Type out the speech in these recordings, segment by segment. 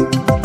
Thank you.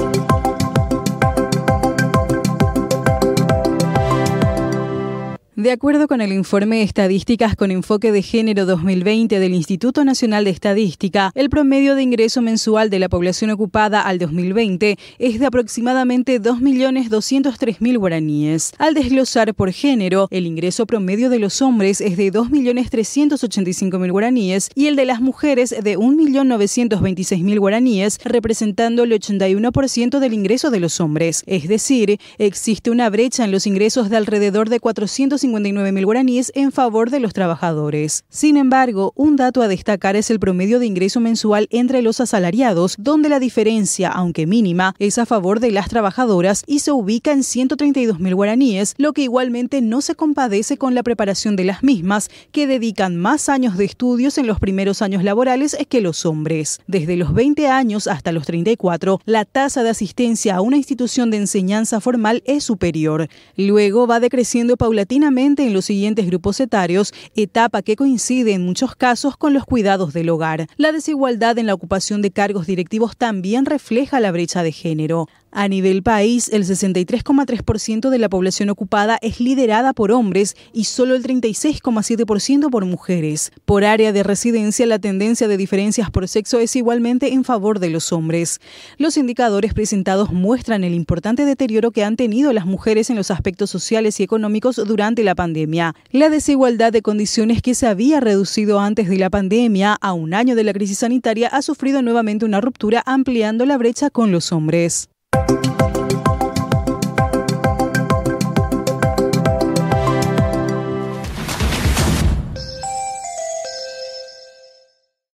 De acuerdo con el informe Estadísticas con Enfoque de Género 2020 del Instituto Nacional de Estadística, el promedio de ingreso mensual de la población ocupada al 2020 es de aproximadamente 2.203.000 guaraníes. Al desglosar por género, el ingreso promedio de los hombres es de 2.385.000 guaraníes y el de las mujeres de 1.926.000 guaraníes, representando el 81% del ingreso de los hombres. Es decir, existe una brecha en los ingresos de alrededor de 450 mil guaraníes en favor de los trabajadores. Sin embargo, un dato a destacar es el promedio de ingreso mensual entre los asalariados, donde la diferencia, aunque mínima, es a favor de las trabajadoras y se ubica en 132 mil guaraníes, lo que igualmente no se compadece con la preparación de las mismas, que dedican más años de estudios en los primeros años laborales que los hombres. Desde los 20 años hasta los 34, la tasa de asistencia a una institución de enseñanza formal es superior. Luego va decreciendo paulatinamente en los siguientes grupos etarios, etapa que coincide en muchos casos con los cuidados del hogar. La desigualdad en la ocupación de cargos directivos también refleja la brecha de género. A nivel país, el 63,3% de la población ocupada es liderada por hombres y solo el 36,7% por mujeres. Por área de residencia, la tendencia de diferencias por sexo es igualmente en favor de los hombres. Los indicadores presentados muestran el importante deterioro que han tenido las mujeres en los aspectos sociales y económicos durante la pandemia. La desigualdad de condiciones que se había reducido antes de la pandemia a un año de la crisis sanitaria ha sufrido nuevamente una ruptura ampliando la brecha con los hombres.